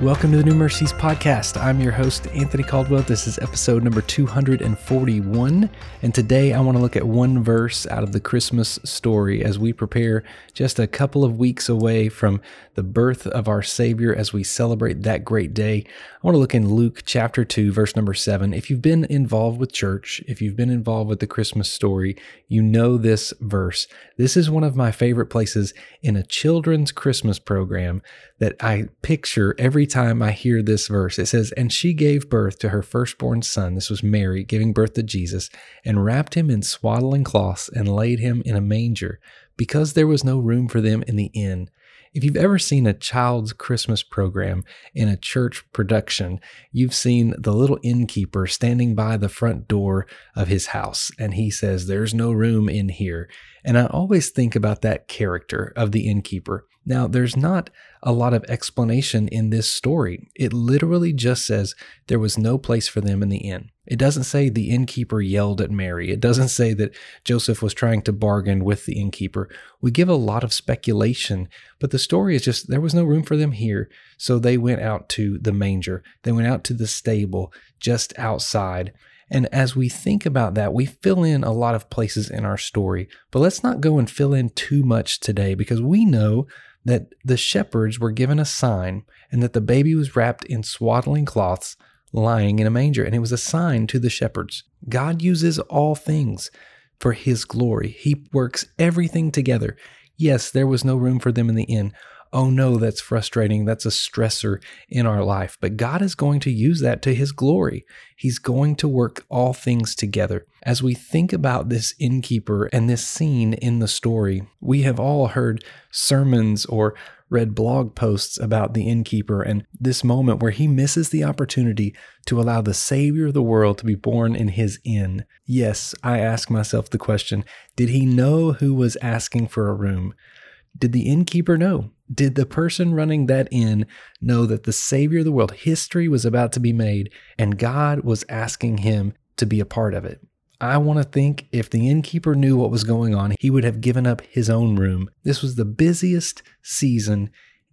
Welcome to the New Mercies Podcast. I'm your host, Anthony Caldwell. This is episode number 241. And today I want to look at one verse out of the Christmas story as we prepare just a couple of weeks away from the birth of our Savior as we celebrate that great day. I want to look in Luke chapter 2, verse number 7. If you've been involved with church, if you've been involved with the Christmas story, you know this verse. This is one of my favorite places in a children's Christmas program that I picture every time I hear this verse. It says, And she gave birth to her firstborn son. This was Mary giving birth to Jesus, and wrapped him in swaddling cloths and laid him in a manger, because there was no room for them in the inn. If you've ever seen a child's Christmas program in a church production, you've seen the little innkeeper standing by the front door of his house, and he says, There's no room in here. And I always think about that character of the innkeeper. Now, there's not a lot of explanation in this story. It literally just says there was no place for them in the inn. It doesn't say the innkeeper yelled at Mary. It doesn't say that Joseph was trying to bargain with the innkeeper. We give a lot of speculation, but the story is just there was no room for them here. So they went out to the manger, they went out to the stable just outside. And as we think about that, we fill in a lot of places in our story. But let's not go and fill in too much today because we know that the shepherds were given a sign and that the baby was wrapped in swaddling cloths lying in a manger. And it was a sign to the shepherds. God uses all things for his glory, he works everything together. Yes, there was no room for them in the inn. Oh no, that's frustrating. That's a stressor in our life. But God is going to use that to his glory. He's going to work all things together. As we think about this innkeeper and this scene in the story, we have all heard sermons or read blog posts about the innkeeper and this moment where he misses the opportunity to allow the Savior of the world to be born in his inn. Yes, I ask myself the question did he know who was asking for a room? Did the innkeeper know? Did the person running that inn know that the Savior of the world, history was about to be made, and God was asking him to be a part of it? I want to think if the innkeeper knew what was going on, he would have given up his own room. This was the busiest season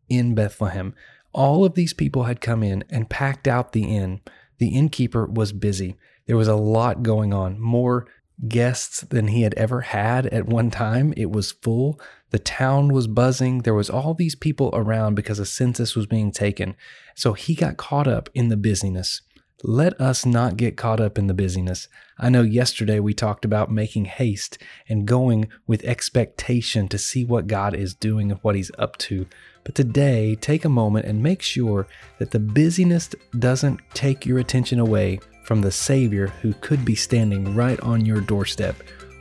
in Bethlehem. All of these people had come in and packed out the inn. The innkeeper was busy. There was a lot going on, more guests than he had ever had at one time. It was full. The town was buzzing. There was all these people around because a census was being taken. So he got caught up in the busyness. Let us not get caught up in the busyness. I know yesterday we talked about making haste and going with expectation to see what God is doing and what He's up to. But today, take a moment and make sure that the busyness doesn't take your attention away from the Savior who could be standing right on your doorstep,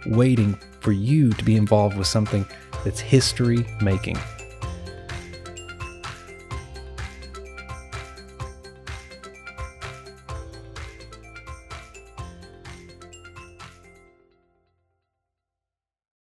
waiting for you to be involved with something that's history making.